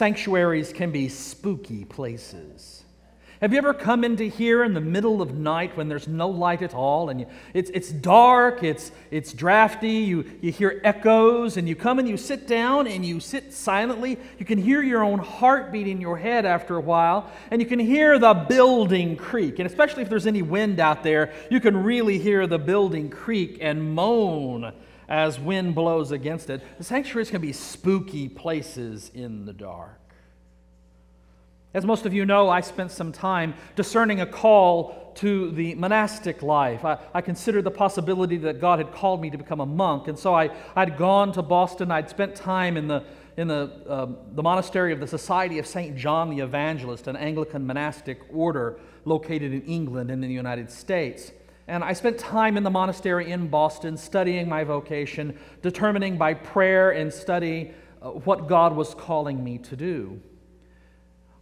Sanctuaries can be spooky places. Have you ever come into here in the middle of night when there's no light at all and you, it's, it's dark, it's, it's drafty, you, you hear echoes, and you come and you sit down and you sit silently? You can hear your own heartbeat in your head after a while, and you can hear the building creak. And especially if there's any wind out there, you can really hear the building creak and moan as wind blows against it. The sanctuaries can be spooky places in the dark. As most of you know, I spent some time discerning a call to the monastic life. I, I, considered the possibility that God had called me to become a monk, and so I, I'd gone to Boston. I'd spent time in the, in the, um, the monastery of the Society of St. John the Evangelist, an Anglican monastic order located in England and in the United States. And I spent time in the monastery in Boston studying my vocation, determining by prayer and study uh, what God was calling me to do.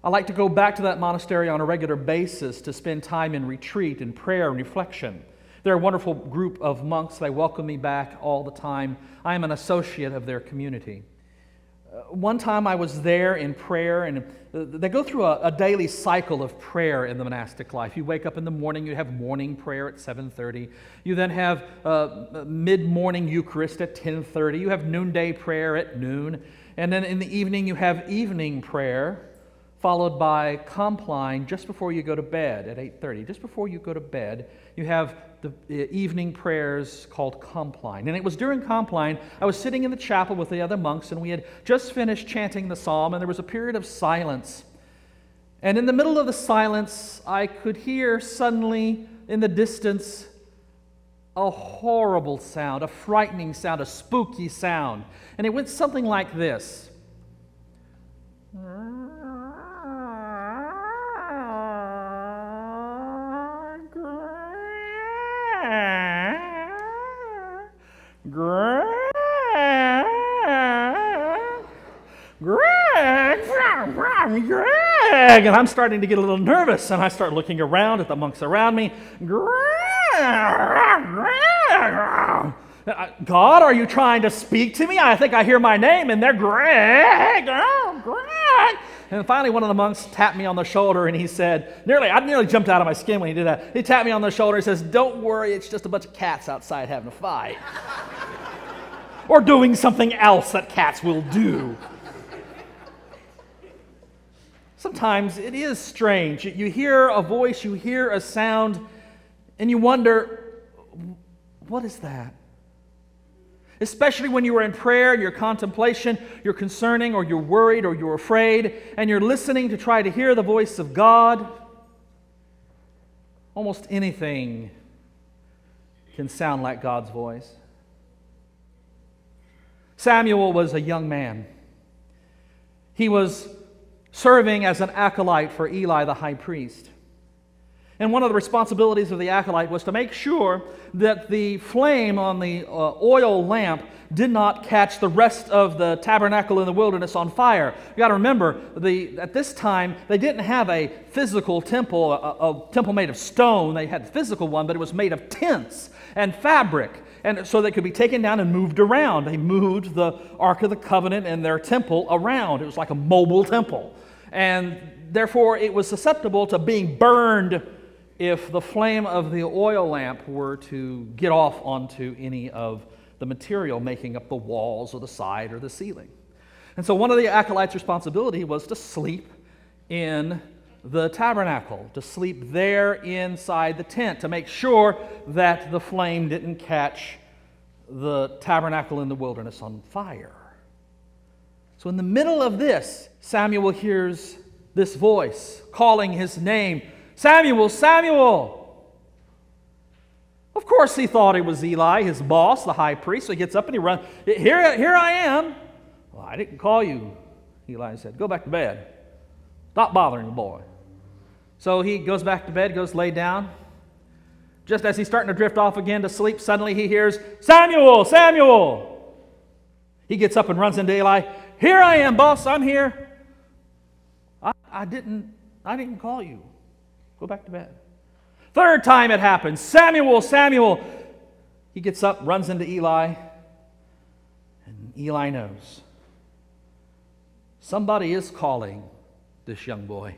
I like to go back to that monastery on a regular basis to spend time in retreat and prayer and reflection. They're a wonderful group of monks. They welcome me back all the time. I am an associate of their community. Uh, one time I was there in prayer, and uh, they go through a, a, daily cycle of prayer in the monastic life. You wake up in the morning, you have morning prayer at 7:30. You then have uh, mid-morning Eucharist at 10:30. You have noonday prayer at noon, and then in the evening you have evening prayer followed by compline just before you go to bed at 8.30 just before you go to bed you have the evening prayers called compline. And it was during compline i was sitting in the chapel with the other monks and we had just finished chanting the psalm and there was a period of silence. And in the middle of the silence i could hear suddenly in the distance a horrible sound a frightening sound a spooky sound. And it went something like this Greg, Greg, Greg. And I'm starting to get a little nervous, and I start looking around at the monks around me. Greg, Greg. Uh, God, are you trying to speak to me? I think I hear my name, and they're Greg, oh, Greg. And finally, one of the monks tapped me on the shoulder and he said, nearly, I nearly jumped out of my skin when he did that. He tapped me on the shoulder and says, Don't worry, it's just a bunch of cats outside having a fight. Or doing something else that cats will do. Sometimes it is strange. You hear a voice, you hear a sound, and you wonder, what is that? Especially when you are in prayer and your contemplation, you're concerning or you're worried or you're afraid, and you're listening to try to hear the voice of God. Almost anything can sound like God's voice. Samuel was a young man. He was serving as an acolyte for Eli the high priest. And one of the responsibilities of the acolyte was to make sure that the flame on the uh, oil lamp did not catch the rest of the tabernacle in the wilderness on fire. You got to remember, the, at this time, they didn't have a physical temple, a, a temple made of stone. They had a physical one, but it was made of tents and fabric. And so they could be taken down and moved around. They moved the Ark of the Covenant and their temple around. It was like a mobile temple. And therefore, it was susceptible to being burned if the flame of the oil lamp were to get off onto any of the material making up the walls or the side or the ceiling. And so one of the acolyte's responsibility was to sleep in the tabernacle, to sleep there inside the tent, to make sure that the flame didn't catch the tabernacle in the wilderness on fire. So, in the middle of this, Samuel hears this voice calling his name Samuel, Samuel. Of course, he thought it was Eli, his boss, the high priest. So he gets up and he runs. Here, here I am. Well, I didn't call you, Eli said. Go back to bed. Stop bothering the boy. So he goes back to bed, goes lay down. Just as he's starting to drift off again to sleep, suddenly he hears, Samuel, Samuel. He gets up and runs into Eli. Here I am, boss, I'm here. I, I didn't I didn't call you. Go back to bed. Third time it happens Samuel, Samuel. He gets up, runs into Eli, and Eli knows. Somebody is calling this young boy.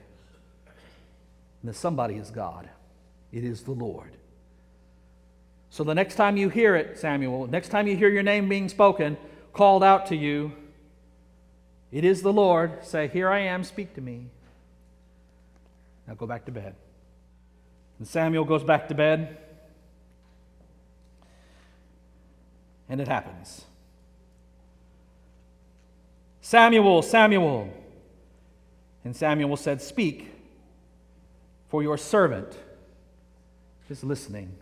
And the somebody is God. It is the Lord. So the next time you hear it, Samuel, next time you hear your name being spoken, called out to you, it is the Lord. Say, Here I am, speak to me. Now go back to bed. And Samuel goes back to bed. And it happens. Samuel, Samuel. And Samuel said, Speak, for your servant is listening.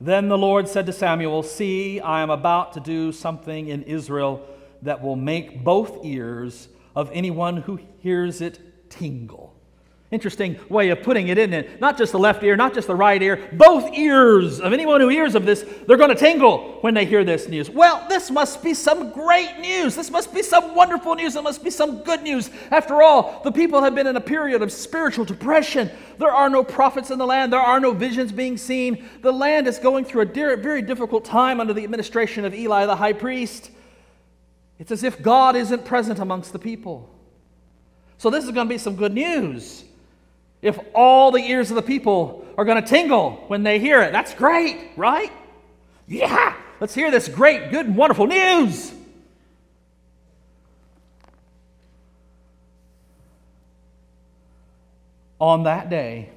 Then the Lord said to Samuel, See, I am about to do something in Israel that will make both ears of anyone who hears it tingle. Interesting way of putting it, isn't it? Not just the left ear, not just the right ear, both ears of anyone who hears of this, they're going to tingle when they hear this news. Well, this must be some great news. This must be some wonderful news. It must be some good news. After all, the people have been in a period of spiritual depression. There are no prophets in the land, there are no visions being seen. The land is going through a very difficult time under the administration of Eli the high priest. It's as if God isn't present amongst the people. So, this is going to be some good news. If all the ears of the people are going to tingle when they hear it, that's great, right? Yeah, let's hear this great, good, and wonderful news. On that day,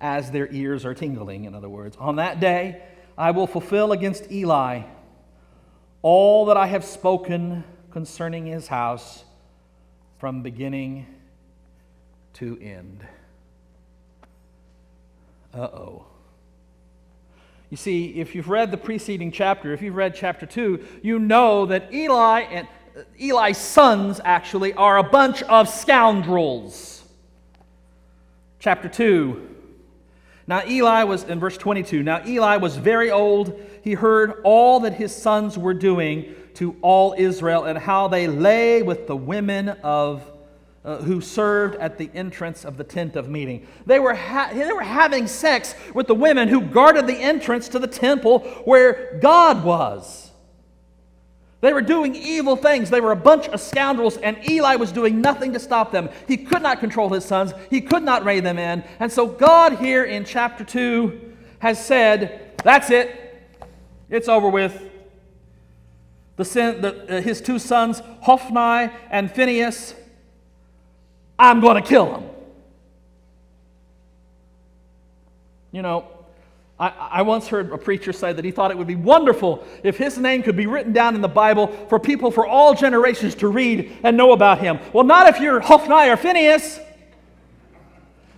as their ears are tingling, in other words, on that day, I will fulfill against Eli all that I have spoken concerning his house from beginning to end. Uh oh. You see, if you've read the preceding chapter, if you've read chapter 2, you know that Eli and uh, Eli's sons actually are a bunch of scoundrels. Chapter 2. Now Eli was in verse 22. Now Eli was very old. He heard all that his sons were doing to all Israel and how they lay with the women of uh, who served at the entrance of the tent of meeting. They were, ha- they were having sex with the women who guarded the entrance to the temple where God was. They were doing evil things. They were a bunch of scoundrels, and Eli was doing nothing to stop them. He could not control his sons, he could not rein them in. And so, God here in chapter 2 has said, That's it, it's over with. The, sin, the, uh, his two sons, Hophni and Phinehas, I'm going to kill him. You know, I, I, once heard a preacher say that he thought it would be wonderful if his name could be written down in the Bible for people for all generations to read and know about him. Well, not if you're Hophni or Phinehas.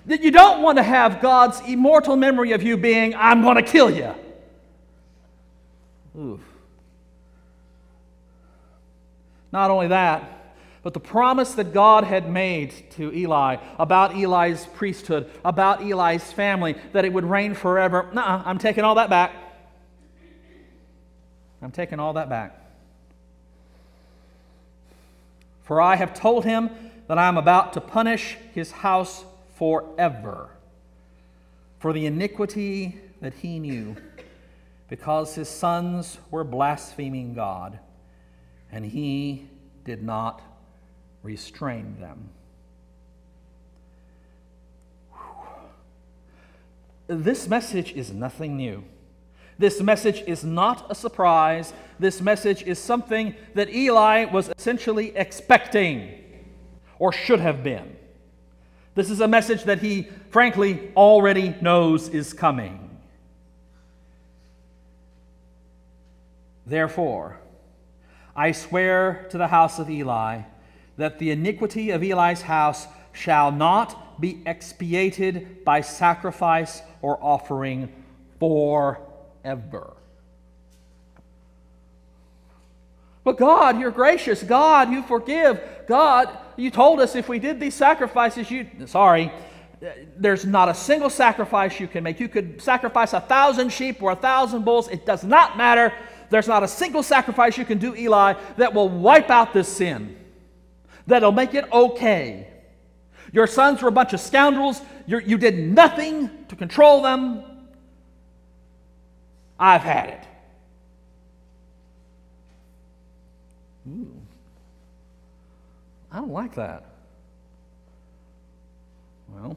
That you don't want to have God's immortal memory of you being, I'm going to kill you. Oof. Not only that, but the promise that God had made to Eli about Eli's priesthood, about Eli's family, that it would reign forever, nah, I'm taking all that back. I'm taking all that back. For I have told him that I am about to punish his house forever for the iniquity that he knew, because his sons were blaspheming God, and he did not restrain them. This message is nothing new. This message is not a surprise. This message is something that Eli was essentially expecting or should have been. This is a message that he, frankly, already knows is coming. Therefore, I swear to the house of Eli that the iniquity of Eli's house shall not be expiated by sacrifice or offering forever. But God, you're gracious. God, you forgive. God, you told us if we did these sacrifices, you. Sorry, there's not a single sacrifice you can make. You could sacrifice a thousand sheep or a thousand bulls, it does not matter. There's not a single sacrifice you can do, Eli, that will wipe out this sin that'll make it okay. Your sons were a bunch of scoundrels. You're, you did nothing to control them. I've had it. Ooh. I don't like that. Well,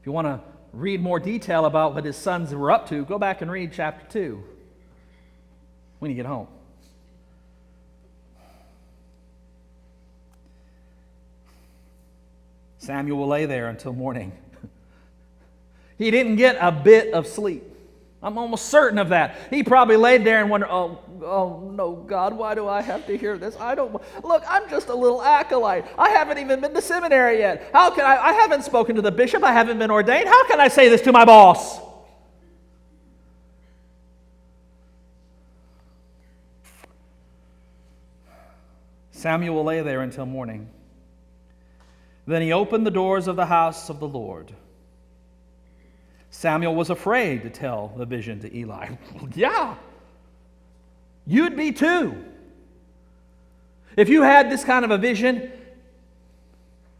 if you want to read more detail about what his sons were up to, go back and read chapter 2 when you get home. Samuel lay there until morning. he didn't get a bit of sleep. I'm almost certain of that. He probably laid there and wondered, oh, oh no, God, why do I have to hear this? I don't, look, I'm just a little acolyte. I haven't even been to seminary yet. How can I, I haven't spoken to the bishop. I haven't been ordained. How can I say this to my boss? Samuel lay there until morning. Then he opened the doors of the house of the Lord. Samuel was afraid to tell the vision to Eli. yeah, you'd be too. If you had this kind of a vision,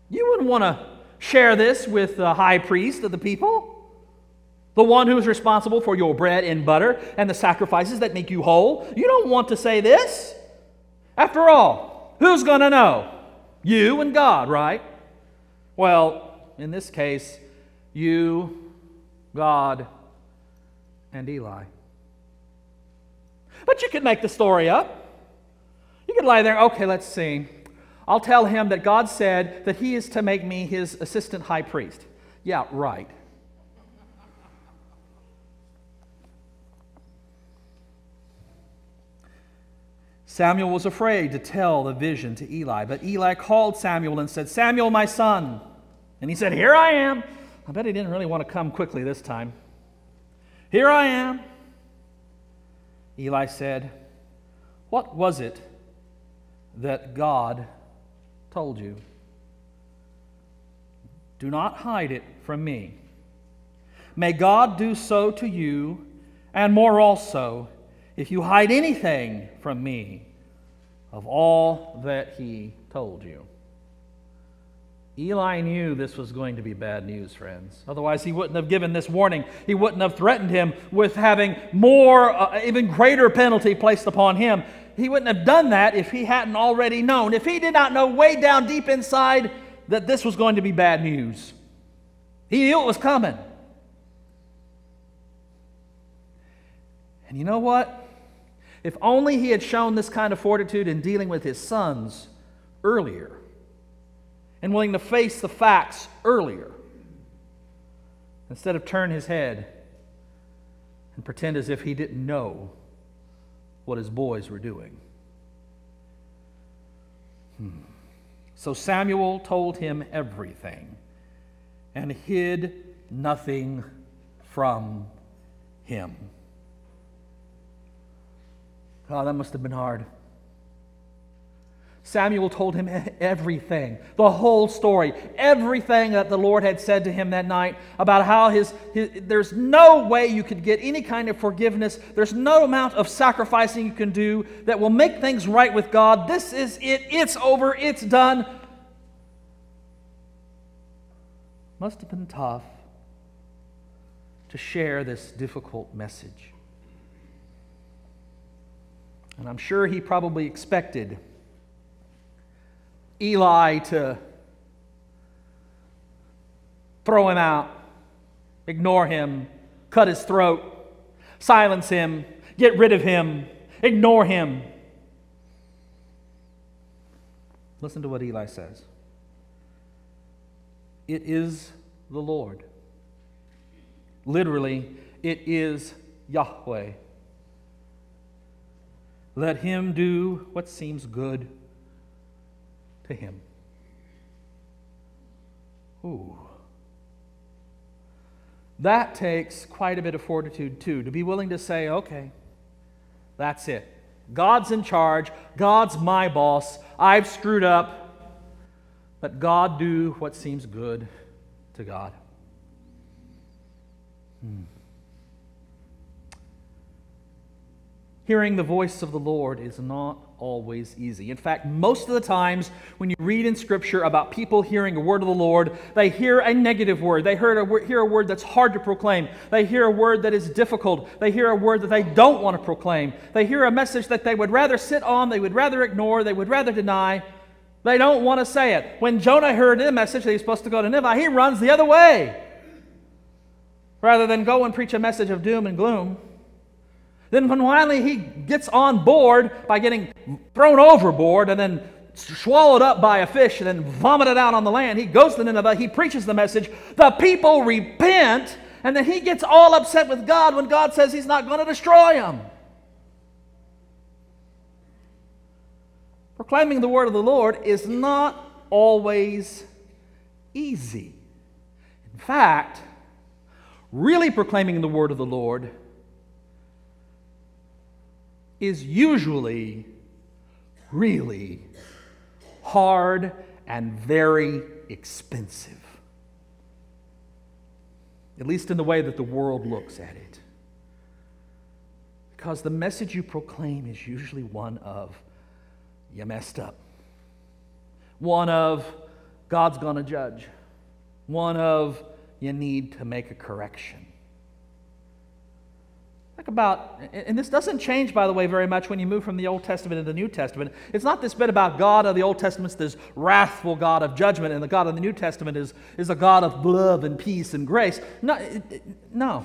you wouldn't want to share this with the high priest of the people, the one who's responsible for your bread and butter and the sacrifices that make you whole. You don't want to say this. After all, who's going to know? You and God, right? Well, in this case, you God, and Eli. But you could make the story up. You could lie there, okay, let's see. I'll tell him that God said that he is to make me his assistant high priest. Yeah, right. Samuel was afraid to tell the vision to Eli, but Eli called Samuel and said, Samuel, my son. And he said, Here I am. I bet he didn't really want to come quickly this time. Here I am. Eli said, What was it that God told you? Do not hide it from me. May God do so to you, and more also, if you hide anything from me of all that he told you. Eli knew this was going to be bad news, friends. Otherwise, he wouldn't have given this warning. He wouldn't have threatened him with having more, uh, even greater penalty placed upon him. He wouldn't have done that if he hadn't already known. If he did not know way down deep inside that this was going to be bad news, he knew it was coming. And you know what? If only he had shown this kind of fortitude in dealing with his sons earlier and willing to face the facts earlier instead of turn his head and pretend as if he didn't know what his boys were doing. Hmm. So Samuel told him everything and hid nothing from him. Oh, that must have been hard. Samuel told him everything, the whole story, everything that the Lord had said to him that night about how his, his, there's no way you could get any kind of forgiveness. There's no amount of sacrificing you can do that will make things right with God. This is it. It's over. It's done. Must have been tough to share this difficult message. And I'm sure he probably expected Eli to throw him out, ignore him, cut his throat, silence him, get rid of him, ignore him. Listen to what Eli says It is the Lord. Literally, it is Yahweh. Let him do what seems good to Him. Ooh. That takes quite a bit of fortitude, too, to be willing to say, okay, that's it. God's in charge. God's my boss. I've screwed up. Let God do what seems good to God. Hmm. Hearing the voice of the Lord is not always easy. In fact, most of the times when you read in Scripture about people hearing a word of the Lord, they hear a negative word. They hear a, word that's hard to proclaim. They hear a word that is difficult. They hear a word that they don't want to proclaim. They hear a message that they would rather sit on, they would rather ignore, they would rather deny. They don't want to say it. When Jonah heard the message that he's supposed to go to Nineveh, he runs the other way rather than go and preach a message of doom and gloom. Then, when finally he gets on board by getting thrown overboard and then swallowed up by a fish and then vomited out on the land, he goes to Nineveh, he preaches the message, the people repent, and then he gets all upset with God when God says he's not going to destroy them. Proclaiming the word of the Lord is not always easy. In fact, really proclaiming the word of the Lord is usually really hard and very expensive. At least in the way that the world looks at it. Because the message you proclaim is usually one of you messed up. One of, God's to judge. One of, you need to make a correction. Think about, and this doesn't change, by the way, very much when you move from the Old Testament into the New Testament. It's not this bit about God of the Old Testament, this wrathful God of judgment, and the God of the New Testament is, is a God of love and peace and grace. No, it, it, no.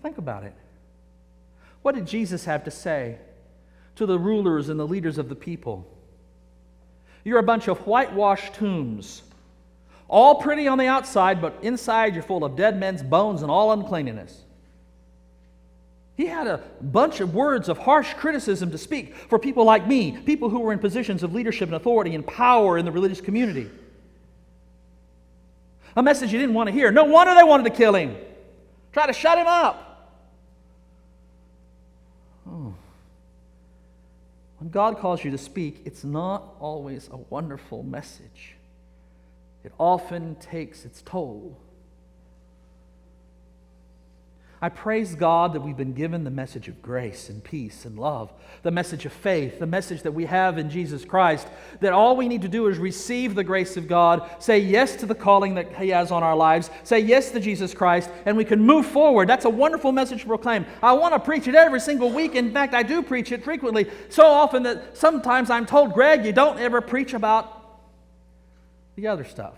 Think about it. What did Jesus have to say to the rulers and the leaders of the people? You're a bunch of whitewashed tombs, all pretty on the outside, but inside you're full of dead men's bones and all uncleanness. He had a bunch of words of harsh criticism to speak for people like me, people who were in positions of leadership and authority and power in the religious community. A message you didn't want to hear. No wonder they wanted to kill him. Try to shut him up. Oh. When God calls you to speak, it's not always a wonderful message. It often takes its toll. I praise God that we've been given the message of grace and peace and love, the message of faith, the message that we have in Jesus Christ, that all we need to do is receive the grace of God, say yes to the calling that He has on our lives, say yes to Jesus Christ, and we can move forward. That's a wonderful message to proclaim. I want to preach it every single week. In fact, I do preach it frequently, so often that sometimes I'm told, Greg, you don't ever preach about the other stuff.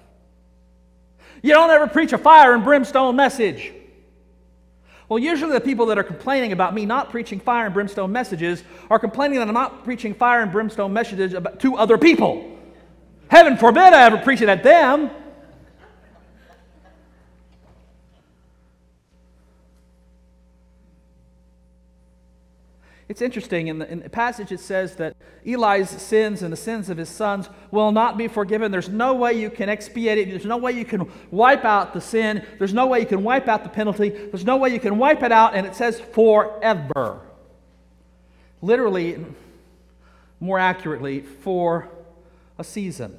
You don't ever preach a fire and brimstone message. Well, usually the people that are complaining about me not preaching fire and brimstone messages are complaining that I'm not preaching fire and brimstone messages to other people. Heaven forbid I ever preach it at them. It's interesting, in the, in the, passage it says that Eli's sins and the sins of his sons will not be forgiven. There's no way you can expiate it. There's no way you can wipe out the sin. There's no way you can wipe out the penalty. There's no way you can wipe it out, and it says forever. Literally, more accurately, for a season,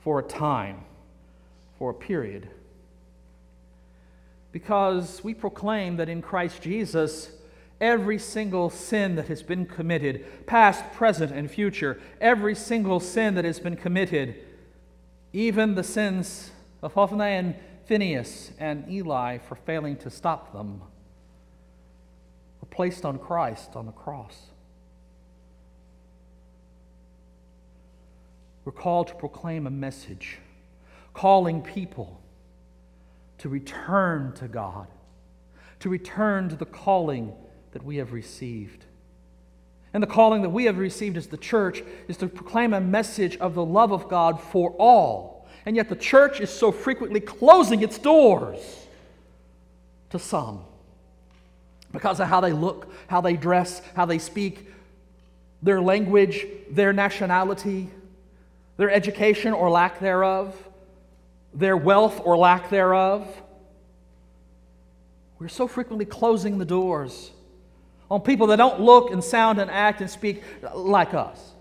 for a time, for a period. Because we proclaim that in Christ Jesus, every single sin that has been committed, past, present, and future, every single sin that has been committed, even the sins of Hophni and Phinehas and Eli for failing to stop them, were placed on Christ on the cross. We're called to proclaim a message, calling people to return to God, to return to the calling that we have received. And the calling that we have received as the church is to proclaim a message of the love of God for all. And yet the church is so frequently closing its doors to some because of how they look, how they dress, how they speak, their language, their nationality, their education or lack thereof, their wealth or lack thereof. We're so frequently closing the doors on people that don't look and sound and act and speak like us.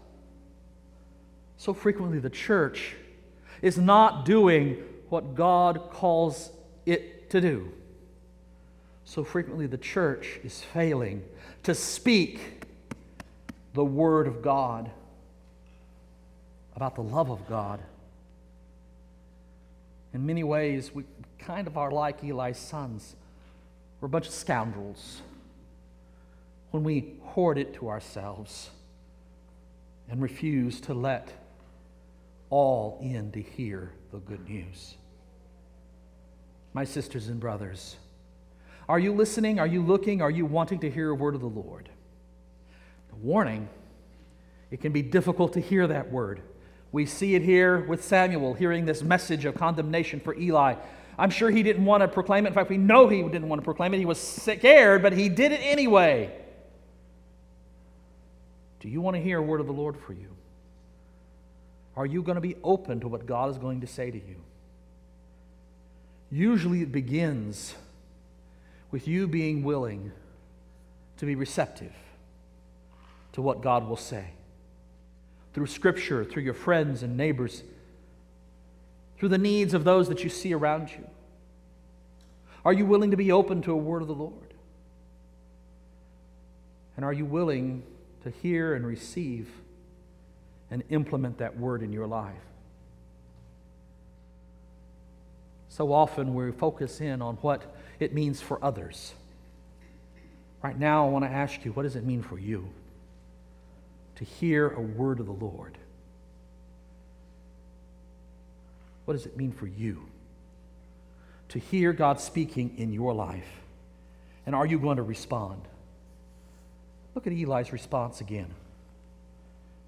So frequently, the church is not doing what God calls it to do. So frequently, the church is failing to speak the Word of God about the love of God. In many ways, we kind of are like Eli's sons. We're a bunch of scoundrels when we hoard it to ourselves and refuse to let all in to hear the good news. My sisters and brothers, are you listening? Are you looking? Are you wanting to hear a word of the Lord? The warning it can be difficult to hear that word. We see it here with Samuel hearing this message of condemnation for Eli. I'm sure he didn't want to proclaim it. In fact, we know he didn't want to proclaim it. He was scared, but he did it anyway. Do you want to hear a word of the Lord for you? Are you going to be open to what God is going to say to you? Usually it begins with you being willing to be receptive to what God will say through Scripture, through your friends and neighbors, through the needs of those that you see around you? Are you willing to be open to a word of the Lord? And are you willing to hear and receive and implement that word in your life? So often we focus in on what it means for others. Right now, I want to ask you what does it mean for you? to hear a word of the Lord. What does it mean for you to hear God speaking in your life? And are you going to respond? Look at Eli's response again.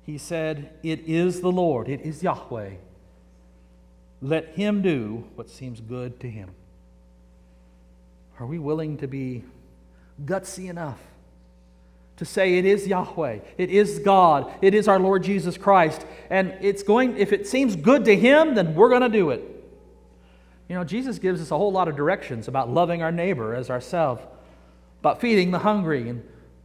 He said, It is the Lord, it is Yahweh. Let him do what seems good to him. Are we willing to be gutsy enough to say it is Yahweh, it is God, it is our Lord Jesus Christ. And it's going, if it seems good to Him, then we're going to do it. You know, Jesus gives us a whole lot of directions about loving our neighbor as ourselves, about feeding the hungry and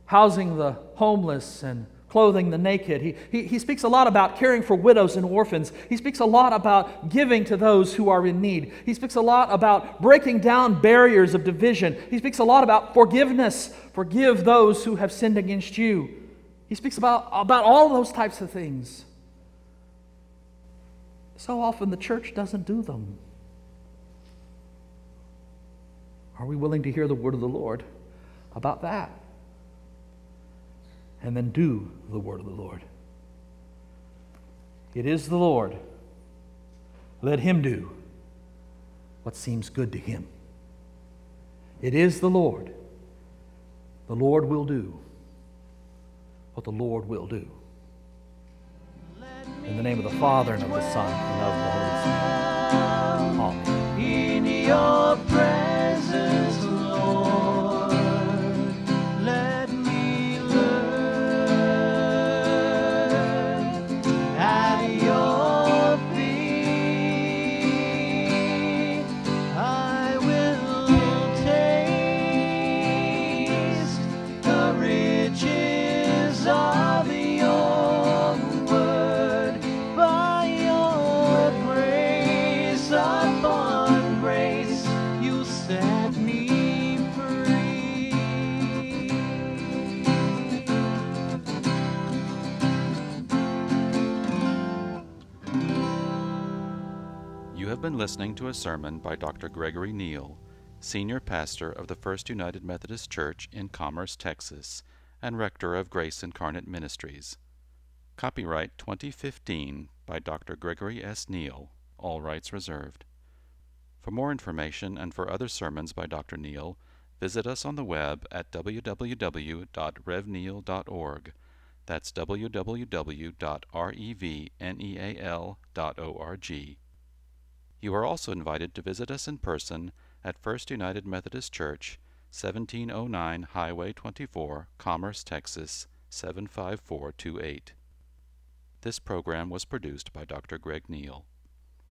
housing the homeless and clothing the naked. He, he, he speaks a lot about caring for widows and orphans. He speaks a lot about giving to those who are in need. He speaks a lot about breaking down barriers of division. He speaks a lot about forgiveness. Forgive those who have sinned against you. He speaks about, about all those types of things. So often the church doesn't do them. Are we willing to hear the word of the Lord about that? And then do the word of the Lord. It is the Lord. Let him do what seems good to him. It is the Lord. The Lord will do what the Lord will do. In the name of the Father, and of the Son, and of the Holy Spirit. Amen. Been listening to a sermon by Dr. Gregory Neal, Senior Pastor of the First United Methodist Church in Commerce, Texas, and Rector of Grace Incarnate Ministries. Copyright 2015 by Dr. Gregory S. Neal, all rights reserved. For more information and for other sermons by Dr. Neal, visit us on the web at www.revneal.org. That's www.revneal.org. You are also invited to visit us in person at First United Methodist Church, 1709 Highway 24, Commerce, Texas 75428. This program was produced by Dr. Greg Neal.